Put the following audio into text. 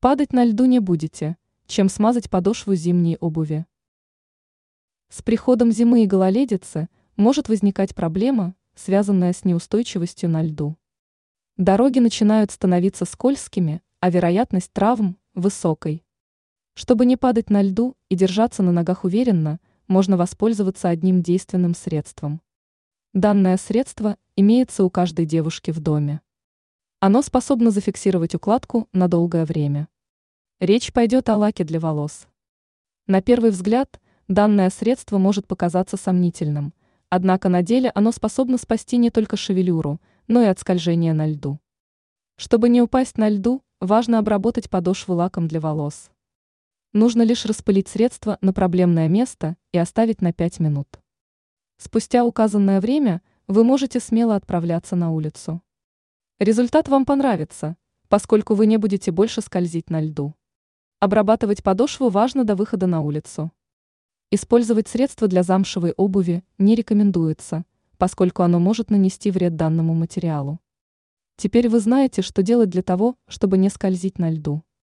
Падать на льду не будете, чем смазать подошву зимней обуви. С приходом зимы и гололедицы может возникать проблема, связанная с неустойчивостью на льду. Дороги начинают становиться скользкими, а вероятность травм – высокой. Чтобы не падать на льду и держаться на ногах уверенно, можно воспользоваться одним действенным средством. Данное средство имеется у каждой девушки в доме. Оно способно зафиксировать укладку на долгое время. Речь пойдет о лаке для волос. На первый взгляд, данное средство может показаться сомнительным, однако на деле оно способно спасти не только шевелюру, но и от скольжения на льду. Чтобы не упасть на льду, важно обработать подошву лаком для волос. Нужно лишь распылить средство на проблемное место и оставить на 5 минут. Спустя указанное время вы можете смело отправляться на улицу. Результат вам понравится, поскольку вы не будете больше скользить на льду. Обрабатывать подошву важно до выхода на улицу. Использовать средства для замшевой обуви не рекомендуется, поскольку оно может нанести вред данному материалу. Теперь вы знаете, что делать для того, чтобы не скользить на льду.